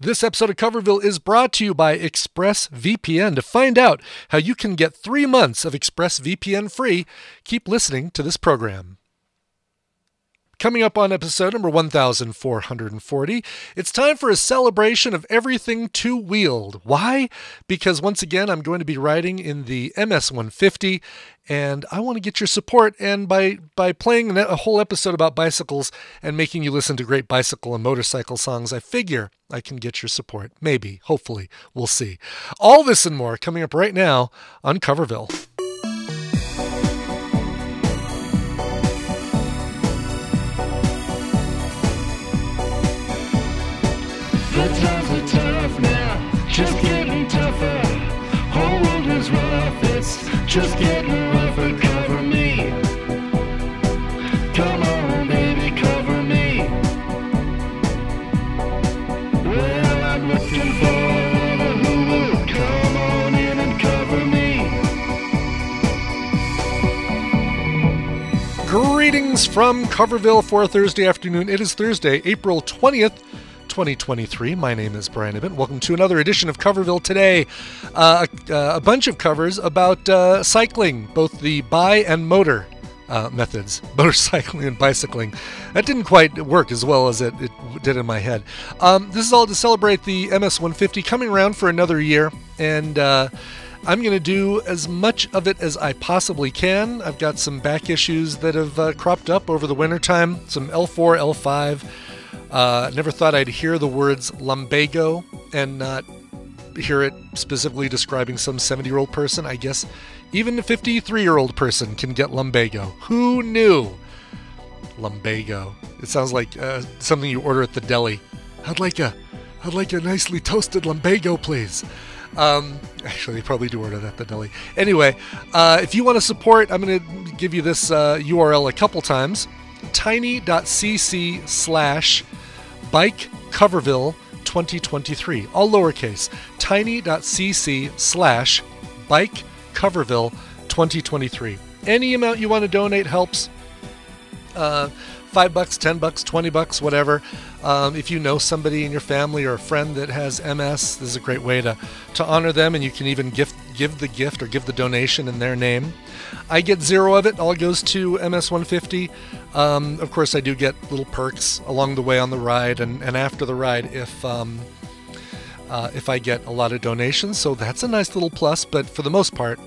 This episode of Coverville is brought to you by ExpressVPN. To find out how you can get three months of ExpressVPN free, keep listening to this program. Coming up on episode number 1440, it's time for a celebration of everything two wheeled. Why? Because once again, I'm going to be riding in the MS 150 and I want to get your support. And by, by playing a whole episode about bicycles and making you listen to great bicycle and motorcycle songs, I figure I can get your support. Maybe, hopefully, we'll see. All this and more coming up right now on Coverville. Just. Cover me. Come on, baby, cover me. Well, I'm looking for a will come on in and cover me. Greetings from Coverville for Thursday afternoon. It is Thursday, April 20th. 2023. My name is Brian Ibbott. Welcome to another edition of Coverville today. Uh, a, a, bunch of covers about uh, cycling, both the bi and motor uh, methods, motorcycling and bicycling. That didn't quite work as well as it, it did in my head. Um, this is all to celebrate the MS 150 coming around for another year, and uh, I'm going to do as much of it as I possibly can. I've got some back issues that have uh, cropped up over the wintertime, some L4, L5. Uh, never thought I'd hear the words lumbago and not hear it specifically describing some 70 year old person. I guess even a 53 year old person can get lumbago. Who knew? Lumbago. It sounds like uh, something you order at the deli. I'd like a, I'd like a nicely toasted lumbago, please. Um, actually, they probably do order that at the deli. Anyway, uh, if you want to support, I'm going to give you this uh, URL a couple times tiny.cc slash bike coverville 2023 all lowercase tiny.cc slash bike coverville 2023 any amount you want to donate helps uh, five bucks ten bucks 20 bucks whatever um, if you know somebody in your family or a friend that has ms this is a great way to, to honor them and you can even gift, give the gift or give the donation in their name I get zero of it. All goes to MS 150. Um, of course, I do get little perks along the way on the ride and, and after the ride if um, uh, if I get a lot of donations. So that's a nice little plus. But for the most part,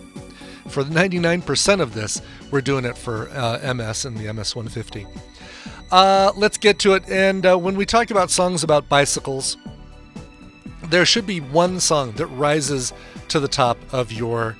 for the 99% of this, we're doing it for uh, MS and the MS 150. Uh, let's get to it. And uh, when we talk about songs about bicycles, there should be one song that rises to the top of your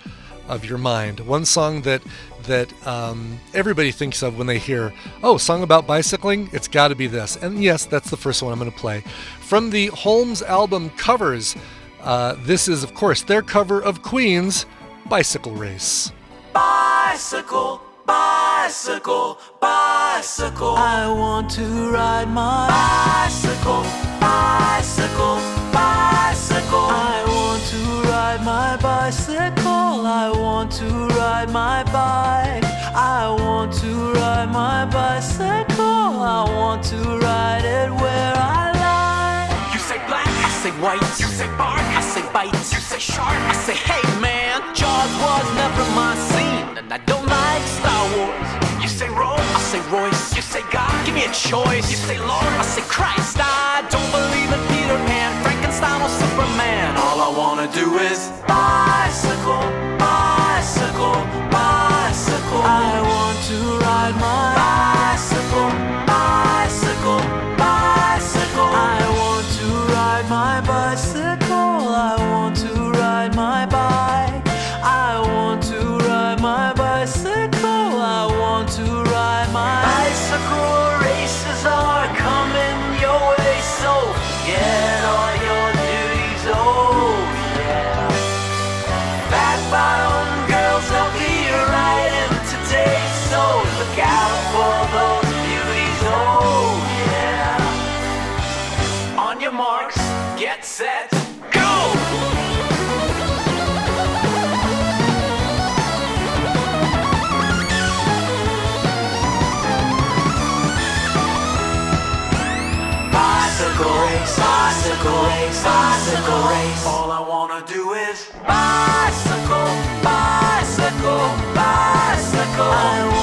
of your mind. One song that that um, everybody thinks of when they hear, oh, song about bicycling. It's got to be this. And yes, that's the first one I'm going to play from the Holmes album covers. Uh, this is, of course, their cover of Queen's "Bicycle Race." Bicycle, bicycle, bicycle. I want to ride my bicycle, bicycle, bicycle. I want to ride my bicycle. I want to ride my bike. I want to ride my bicycle. I want to ride it where I like. You say black, I say white. You say bark, I say bite. You say shark, I say hey man. Jaws was never my Royce. You say God, give me a choice. You say Lord, I say Christ. I don't believe in Peter Pan, Frankenstein, or Superman. All I wanna do is bicycle, race, bicycle race. All I wanna do is bicycle, bicycle, bicycle.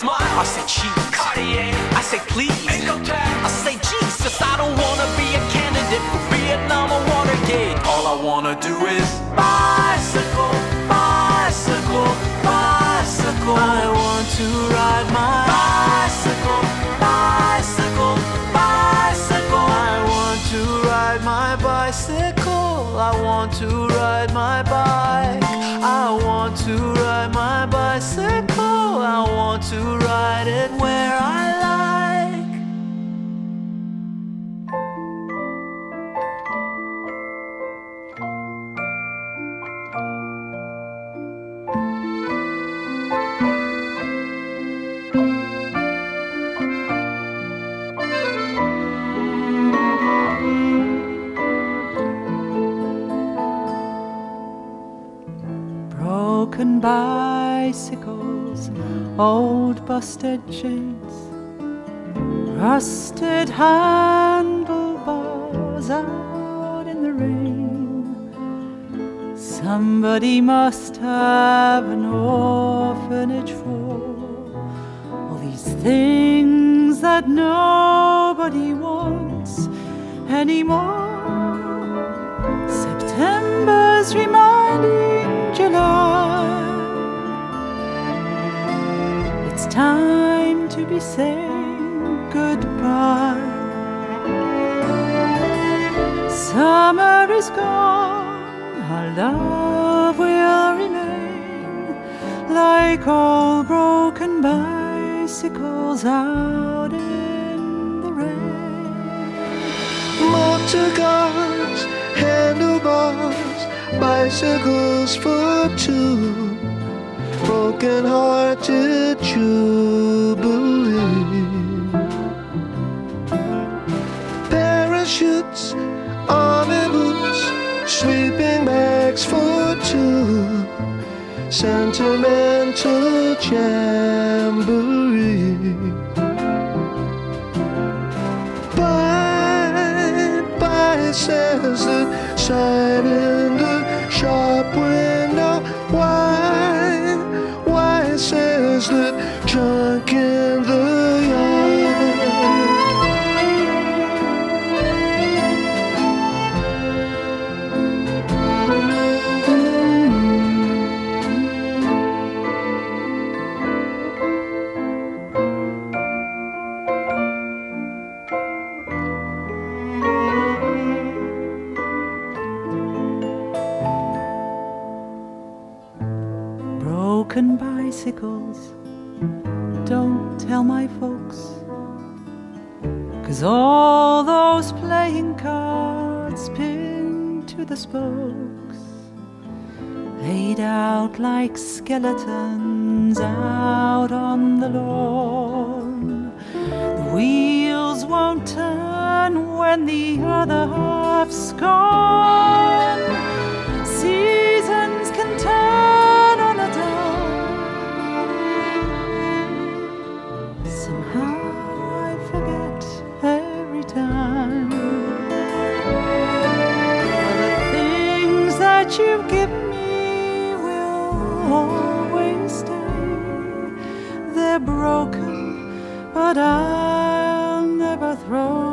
Smile, I say cheese. Cartier, I say please. I say Jesus, I don't wanna be a candidate for Vietnam or Watergate. All I wanna do is bicycle, bicycle, bicycle. I want to ride my bicycle, bicycle, bicycle. I want to ride my bicycle. I want to ride my bike. To ride it where I like. Broken old busted chains, rusted handlebars out in the rain. Somebody must have an orphanage for all these things that nobody wants anymore. September's reminding July. Time to be saying goodbye. Summer is gone, our love will remain like all broken bicycles out in the rain. Motor cars, handlebars, bicycles for two. Broken hearted jubilee. Parachutes, army boots, sleeping bags for two. Sentimental jamboree. Bye, bye, says the sign spokes, laid out like skeletons out on the lawn. The wheels won't turn when the other half's gone. But I'll never throw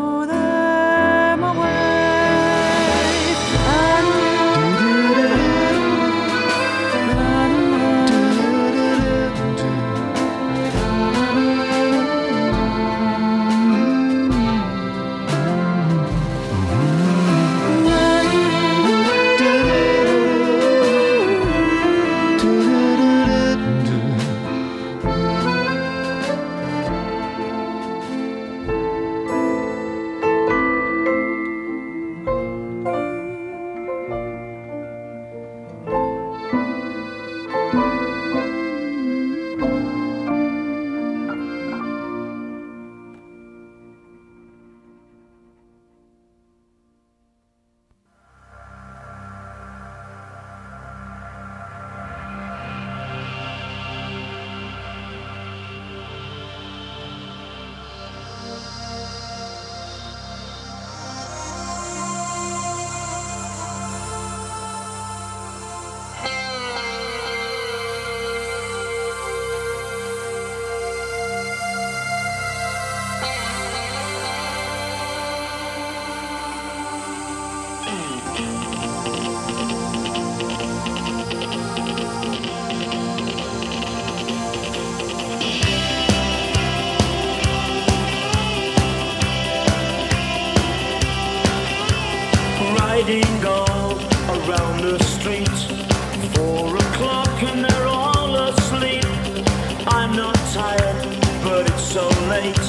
so late.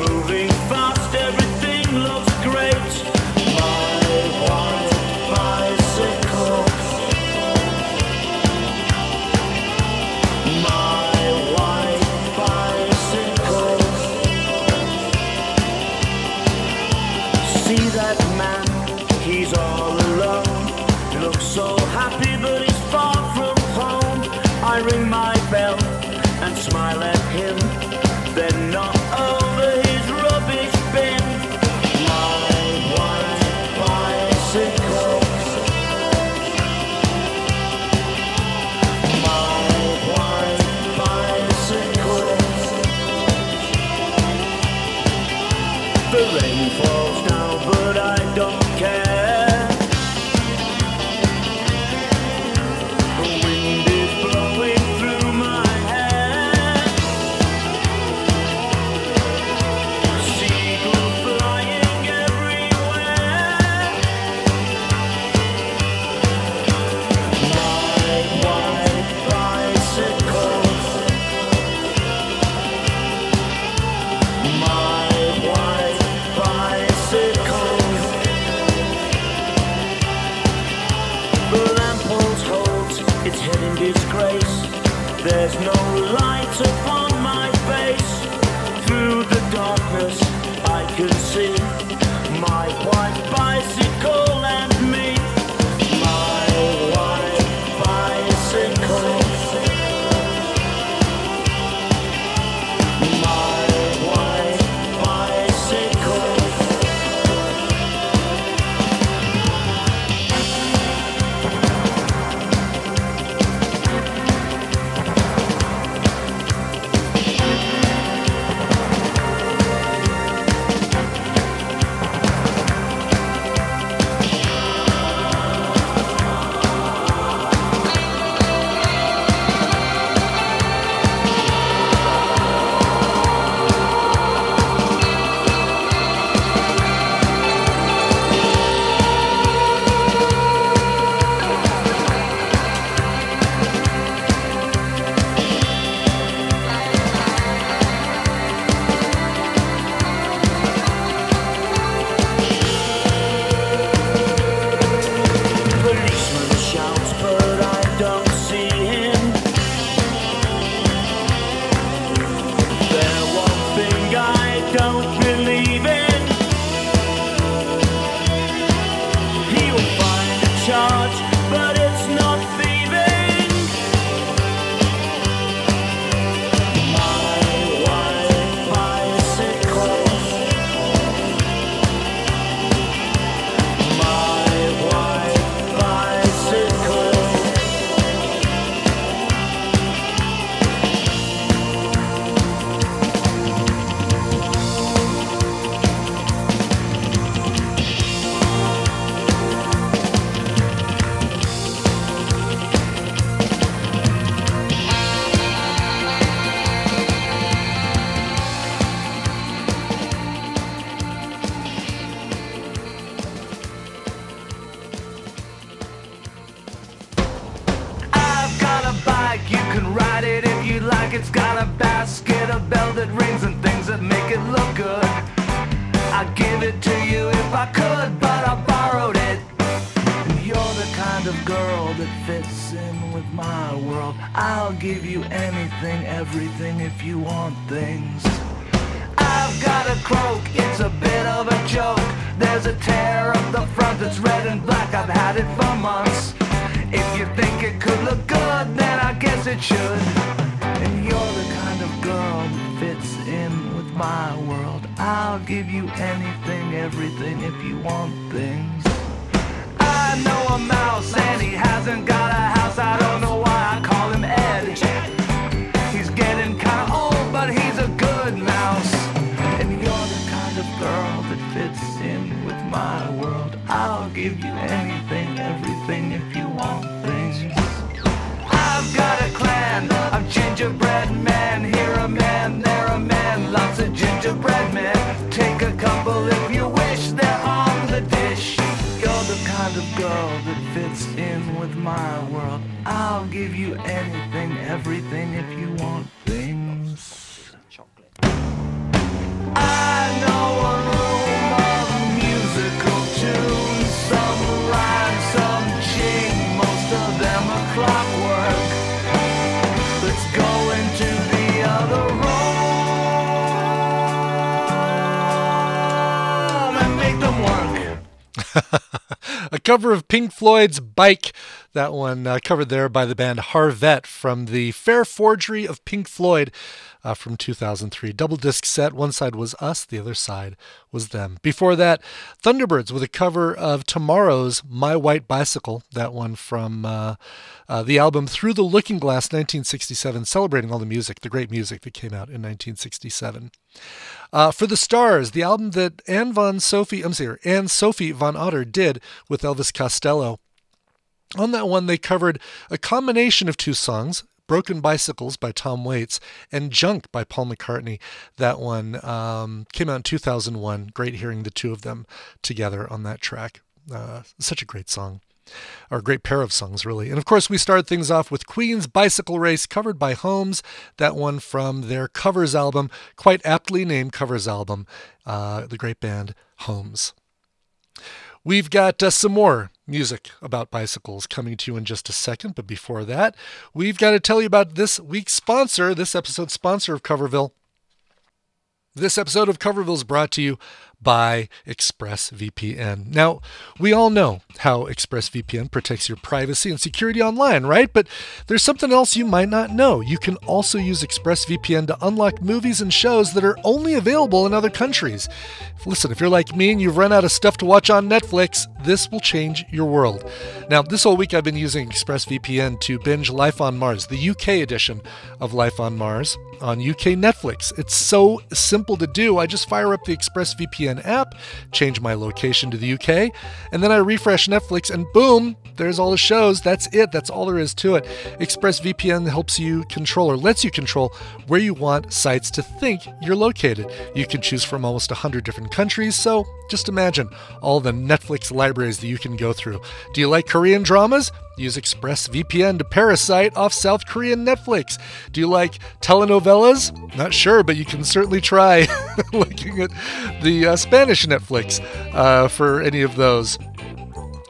Moving my world. I'll give you anything, everything if you want things. I know a room of musical tunes, some rhyme, some ching, most of them are clockwork. Let's go into the other room a cover of Pink Floyd's Bike that one uh, covered there by the band Harvet from the Fair Forgery of Pink Floyd uh, from 2003. Double disc set. One side was us, the other side was them. Before that, Thunderbirds with a cover of Tomorrow's My White Bicycle. That one from uh, uh, the album Through the Looking Glass 1967, celebrating all the music, the great music that came out in 1967. Uh, for the Stars, the album that Anne von Sofie, I'm sorry, Anne Sofie von Otter did with Elvis Costello. On that one, they covered a combination of two songs, Broken Bicycles by Tom Waits and Junk by Paul McCartney. That one um, came out in 2001. Great hearing the two of them together on that track. Uh, such a great song. Or a great pair of songs, really. And of course, we start things off with Queen's Bicycle Race, covered by Holmes. That one from their covers album, quite aptly named covers album, uh, the great band Holmes. We've got uh, some more music about bicycles coming to you in just a second, but before that, we've got to tell you about this week's sponsor, this episode's sponsor of Coverville. This episode of Coverville is brought to you by ExpressVPN. Now, we all know how ExpressVPN protects your privacy and security online, right? But there's something else you might not know. You can also use ExpressVPN to unlock movies and shows that are only available in other countries. Listen, if you're like me and you've run out of stuff to watch on Netflix, this will change your world. Now, this whole week I've been using ExpressVPN to binge Life on Mars, the UK edition of Life on Mars on UK Netflix. It's so simple to do. I just fire up the ExpressVPN app, change my location to the UK, and then I refresh Netflix, and boom, there's all the shows. That's it. That's all there is to it. ExpressVPN helps you control or lets you control where you want sites to think you're located. You can choose from almost 100 different countries, so just imagine all the Netflix libraries that you can go through. Do you like Korean dramas? Use ExpressVPN to parasite off South Korean Netflix. Do you like telenovelas? Not sure, but you can certainly try looking at the uh, Spanish Netflix uh, for any of those.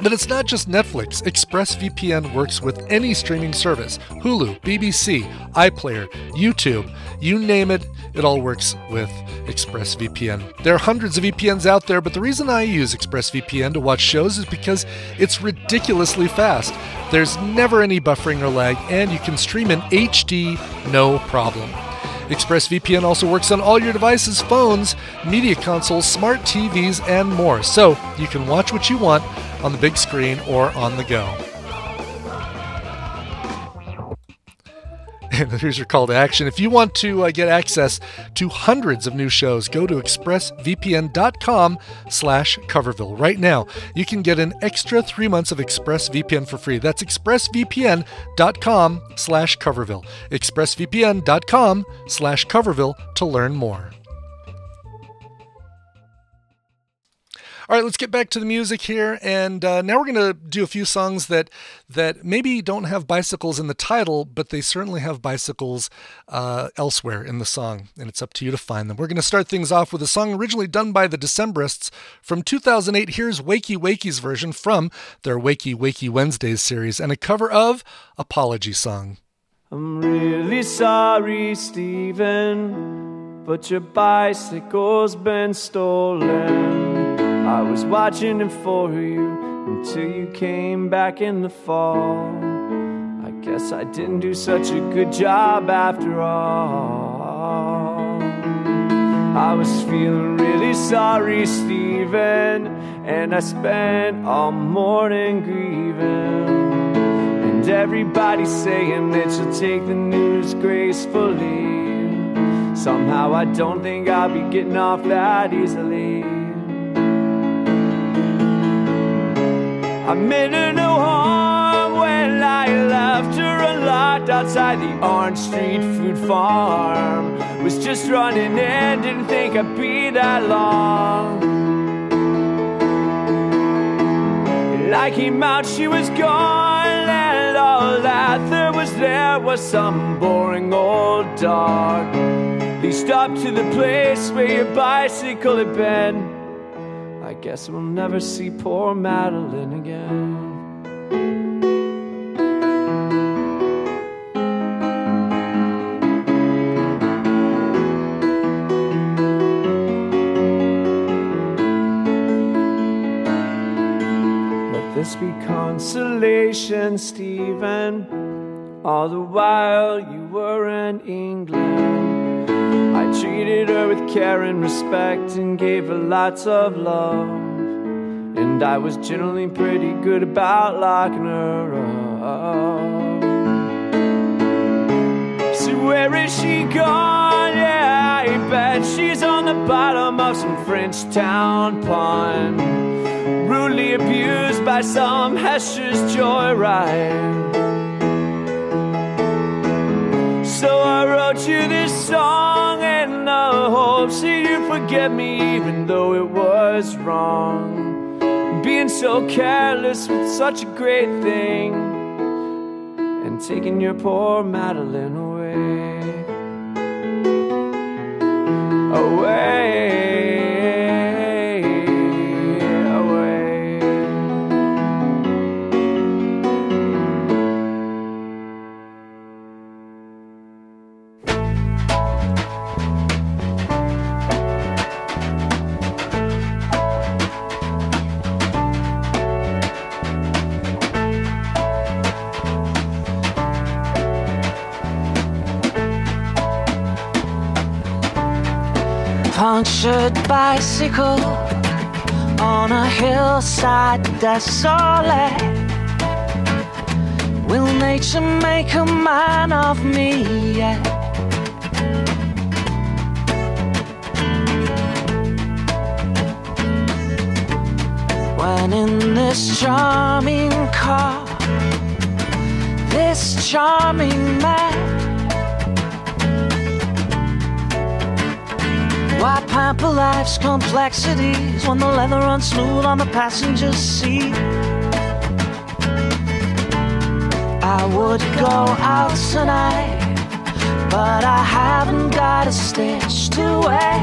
But it's not just Netflix. ExpressVPN works with any streaming service Hulu, BBC, iPlayer, YouTube, you name it, it all works with ExpressVPN. There are hundreds of VPNs out there, but the reason I use ExpressVPN to watch shows is because it's ridiculously fast. There's never any buffering or lag, and you can stream in HD no problem. ExpressVPN also works on all your devices, phones, media consoles, smart TVs, and more, so you can watch what you want on the big screen or on the go. And here's your call to action. If you want to uh, get access to hundreds of new shows, go to expressvpn.com slash coverville. Right now, you can get an extra three months of ExpressVPN for free. That's expressvpn.com slash coverville. expressvpn.com slash coverville to learn more. All right, let's get back to the music here, and uh, now we're going to do a few songs that that maybe don't have bicycles in the title, but they certainly have bicycles uh, elsewhere in the song, and it's up to you to find them. We're going to start things off with a song originally done by the Decemberists from 2008. Here's Wakey Wakey's version from their Wakey Wakey Wednesdays series, and a cover of Apology Song. I'm really sorry, Stephen, but your bicycle's been stolen. I was watching it for you until you came back in the fall. I guess I didn't do such a good job after all. I was feeling really sorry, Stephen, and I spent all morning grieving. And everybody's saying that you'll take the news gracefully. Somehow I don't think I'll be getting off that easily. I meant her no harm when I left her unlocked outside the Orange Street Food Farm. Was just running in, didn't think I'd be that long. And I came out, she was gone, and all that there was there was some boring old dog. Leashed stopped to the place where your bicycle had been. Guess we'll never see poor Madeline again. must be consolation, Stephen. All the while you were in England, I treated her with care and respect and gave her lots of love. And I was generally pretty good about locking her up. So where is she gone? Yeah, I bet she's on the bottom of some French town pond, rudely abused by some Hesher's joyride. So I wrote you this song hopes that you'd forget me, even though it was wrong. Being so careless with such a great thing, and taking your poor Madeline away. Away, punctured bicycle on a hillside desolate. Will nature make a man of me yet? When in this charming car, this charming man. Pamper life's complexities when the leather runs smooth on the passenger seat? I would go out tonight, but I haven't got a stitch to wear.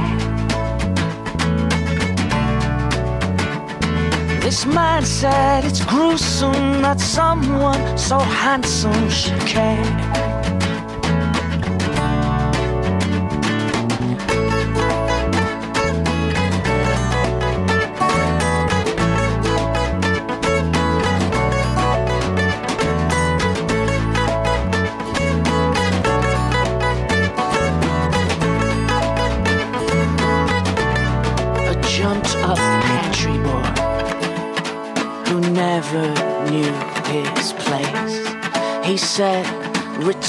This mindset, it's gruesome that someone so handsome should care.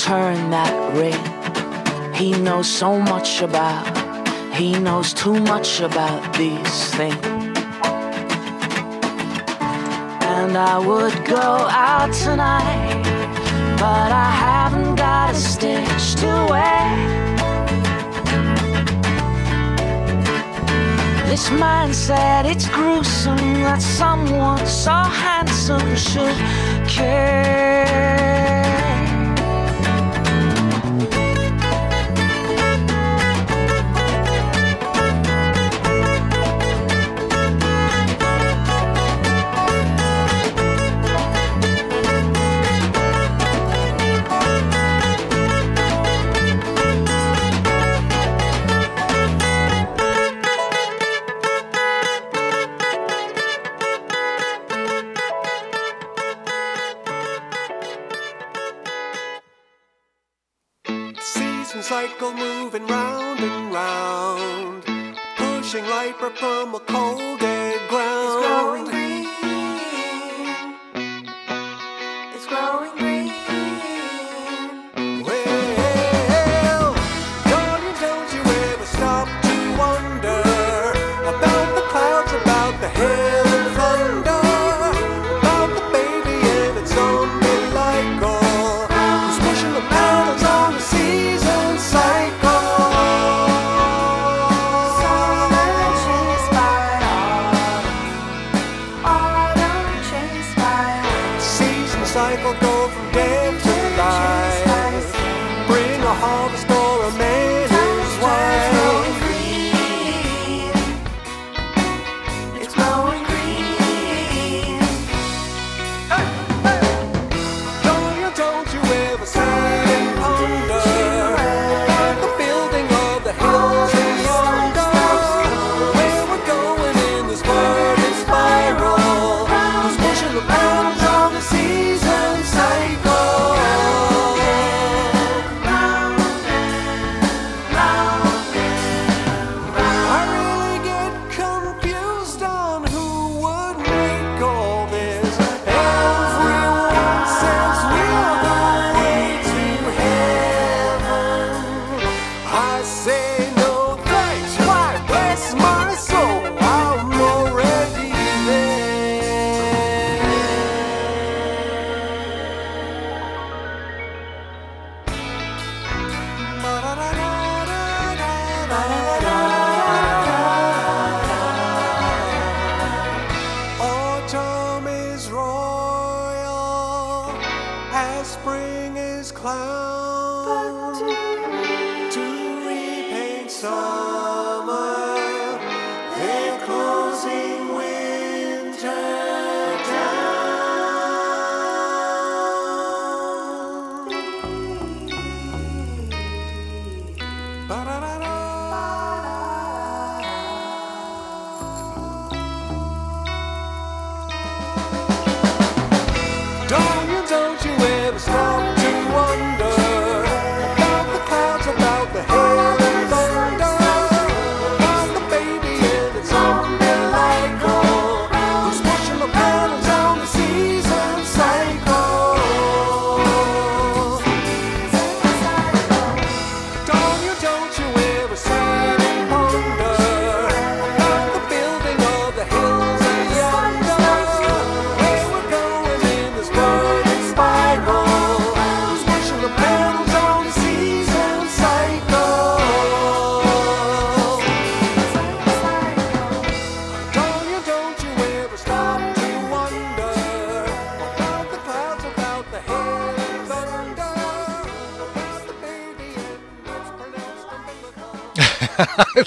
Return that ring. He knows so much about, he knows too much about these things. And I would go out tonight, but I haven't got a stitch to wear. This mindset, it's gruesome that someone so handsome should care. Season cycle moving round and round, pushing lifer from a cold dead ground.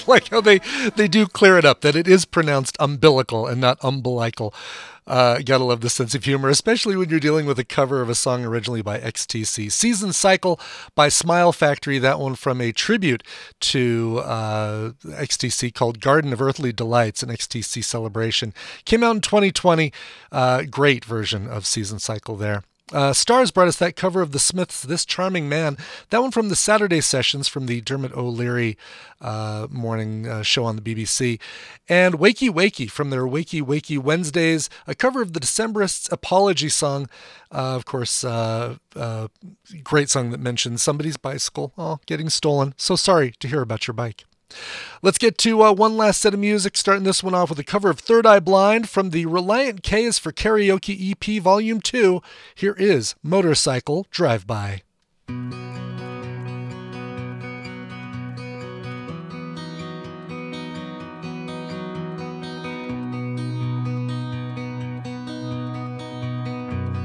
like how they they do clear it up that it is pronounced umbilical and not umbilical. Uh, gotta love the sense of humor, especially when you're dealing with a cover of a song originally by XTC. Season Cycle by Smile Factory, that one from a tribute to uh, XTC called Garden of Earthly Delights, an XTC celebration. Came out in 2020. Uh, great version of Season Cycle there. Uh, Stars brought us that cover of the Smiths' This Charming Man. That one from the Saturday sessions from the Dermot O'Leary uh, morning uh, show on the BBC. And Wakey Wakey from their Wakey Wakey Wednesdays, a cover of the Decemberists' Apology song. Uh, of course, uh, uh, great song that mentions somebody's bicycle oh, getting stolen. So sorry to hear about your bike. Let's get to uh, one last set of music, starting this one off with a cover of Third Eye Blind from the Relient K is for Karaoke EP Volume 2. Here is Motorcycle Drive By.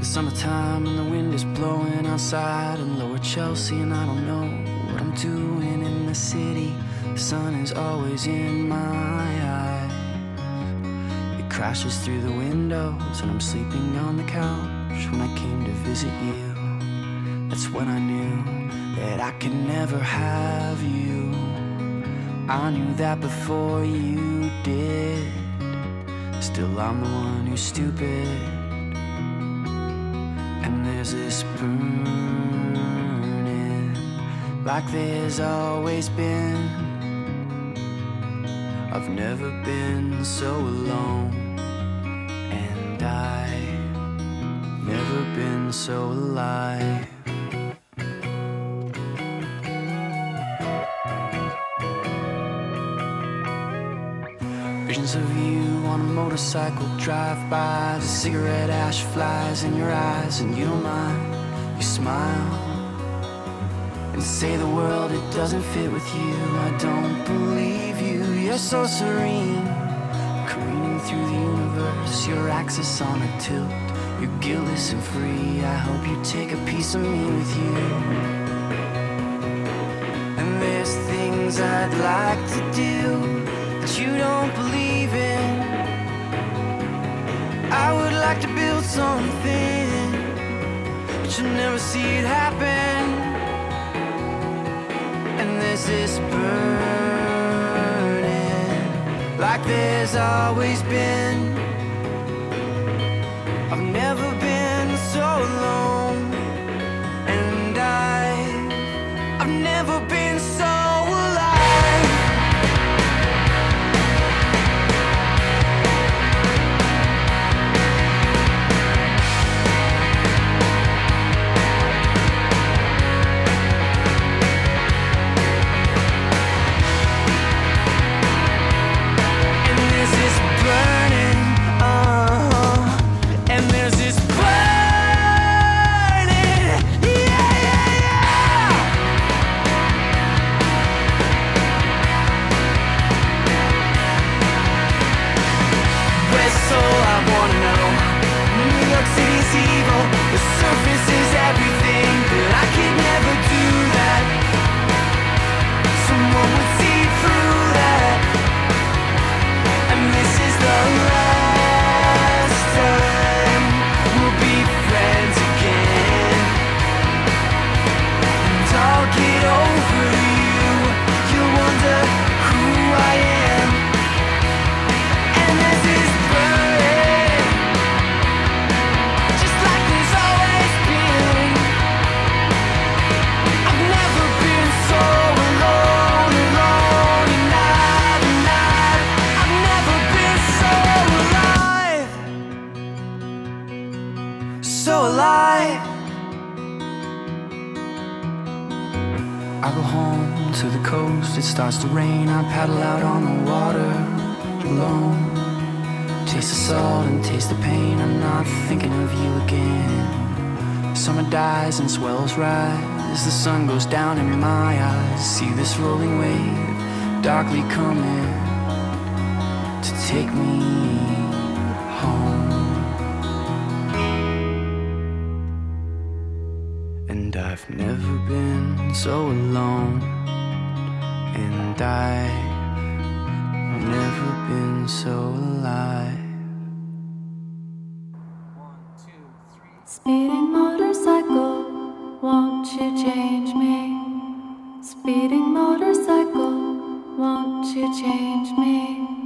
Summertime and the wind is blowing outside in lower Chelsea, and I don't know what I'm doing in the city. The sun is always in my eye. It crashes through the windows, and I'm sleeping on the couch when I came to visit you. That's when I knew that I could never have you. I knew that before you did. Still, I'm the one who's stupid. And there's this burning like there's always been. I've never been so alone, and I've never been so alive. Visions of you on a motorcycle drive by. The cigarette ash flies in your eyes, and you don't mind. You smile and say the world it doesn't fit with you. I don't believe you. You're so serene, careening through the universe. Your axis on a tilt. You're guiltless and free. I hope you take a piece of me with you. And there's things I'd like to do that you don't believe in. I would like to build something, but you'll never see it happen. And there's this like there's always been. I've never coast, it starts to rain. I paddle out on the water alone. Taste the salt and taste the pain. I'm not thinking of you again. Summer dies and swells rise. The sun goes down in my eyes. See this rolling wave darkly coming to take me home. And I've never been so alone. And I've never been so alive. Speeding motorcycle, won't you change me? Speeding motorcycle, won't you change me?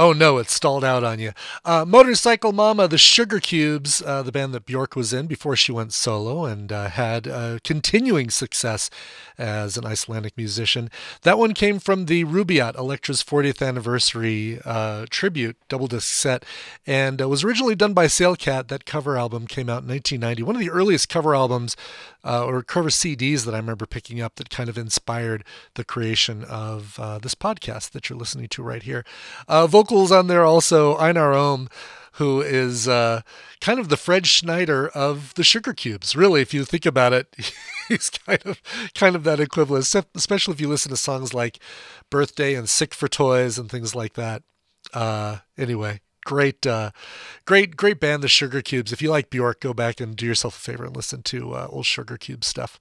Oh no, it stalled out on you. Uh, Motorcycle Mama, the Sugarcubes, uh, the band that Bjork was in before she went solo and uh, had continuing success as an Icelandic musician. That one came from the Rubaiyat, Elektra's 40th anniversary uh, tribute double disc set, and uh, was originally done by Sailcat. That cover album came out in 1990. One of the earliest cover albums uh, or cover CDs that I remember picking up that kind of inspired the creation of uh, this podcast that you're listening to right here. Uh, vocals on there also Einar Örn, who is uh, kind of the Fred Schneider of the Sugarcubes. Really, if you think about it, he's kind of kind of that equivalent, especially if you listen to songs like "Birthday" and "Sick for Toys" and things like that. Uh, anyway, great, uh, great, great band, the Sugarcubes. If you like Bjork, go back and do yourself a favor and listen to uh, old Sugarcube stuff.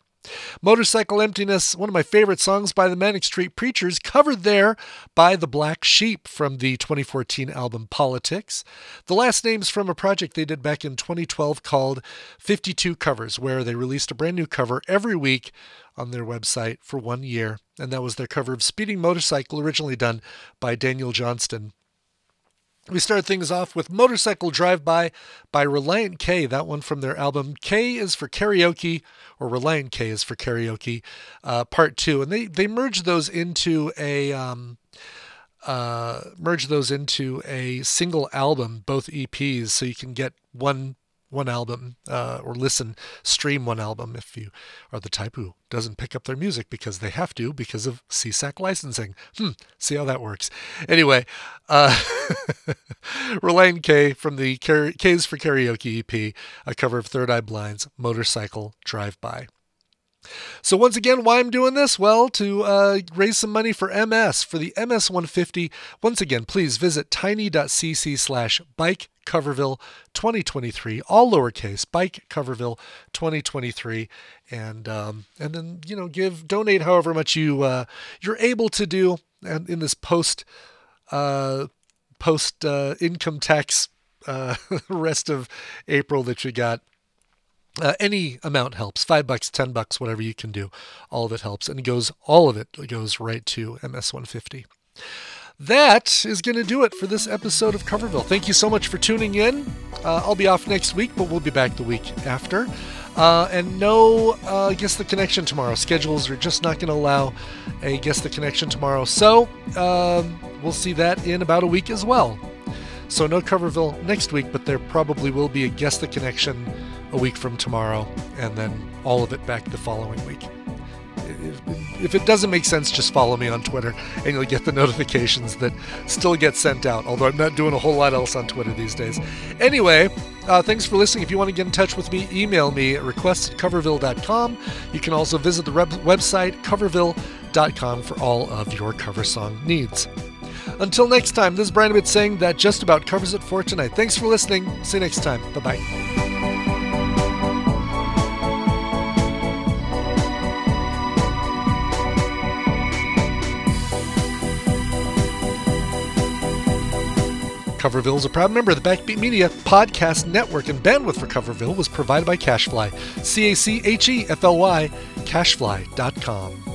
Motorcycle Emptiness, one of my favorite songs by the Manic Street Preachers, covered there by The Black Sheep from the 2014 album Politics. The last name's from a project they did back in 2012 called 52 Covers, where they released a brand new cover every week on their website for one year. And that was their cover of Speeding Motorcycle, originally done by Daniel Johnston. We start things off with Motorcycle Drive By by Relient K, that one from their album K is for Karaoke, or Relient K is for Karaoke, uh, part two. And they, they merged those into a. Um, uh, merge those into a single album, both EPs, so you can get one one album uh, or listen stream one album if you are the type who doesn't pick up their music because they have to because of SESAC licensing. Hmm, see how that works. Anyway, uh, Relient K from the K's for Karaoke EP, a cover of Third Eye Blind's Motorcycle Drive By. So once again, why I'm doing this? Well, to uh, raise some money for MS for the MS 150. Once again, please visit tiny.cc slash bike Coverville 2023, all lowercase, bike Coverville 2023, and um, and then you know give donate however much you uh, you're able to do, and in this post uh, post uh, income tax uh, rest of April that you got. Uh, any amount helps. Five bucks, ten bucks, whatever you can do. All of it helps. And it goes, all of it goes right to MS150. That is going to do it for this episode of Coverville. Thank you so much for tuning in. Uh, I'll be off next week, but we'll be back the week after. Uh, and no uh, Guess the Connection tomorrow. Schedules are just not going to allow a Guess the Connection tomorrow. So um, we'll see that in about a week as well. So no Coverville next week, but there probably will be a Guess the Connection a week from tomorrow, and then all of it back the following week. If, if it doesn't make sense, just follow me on Twitter, and you'll get the notifications that still get sent out. Although I'm not doing a whole lot else on Twitter these days. Anyway, uh, thanks for listening. If you want to get in touch with me, email me at request at coverville.com. You can also visit the rep- website coverville.com for all of your cover song needs. Until next time, this is Brian Ibbott saying that just about covers it for tonight. Thanks for listening. See you next time. Bye bye. Coverville is a proud member of the Backbeat Media Podcast Network, and bandwidth for Coverville was provided by CacheFly. C A C H E F L Y, cachefly.com.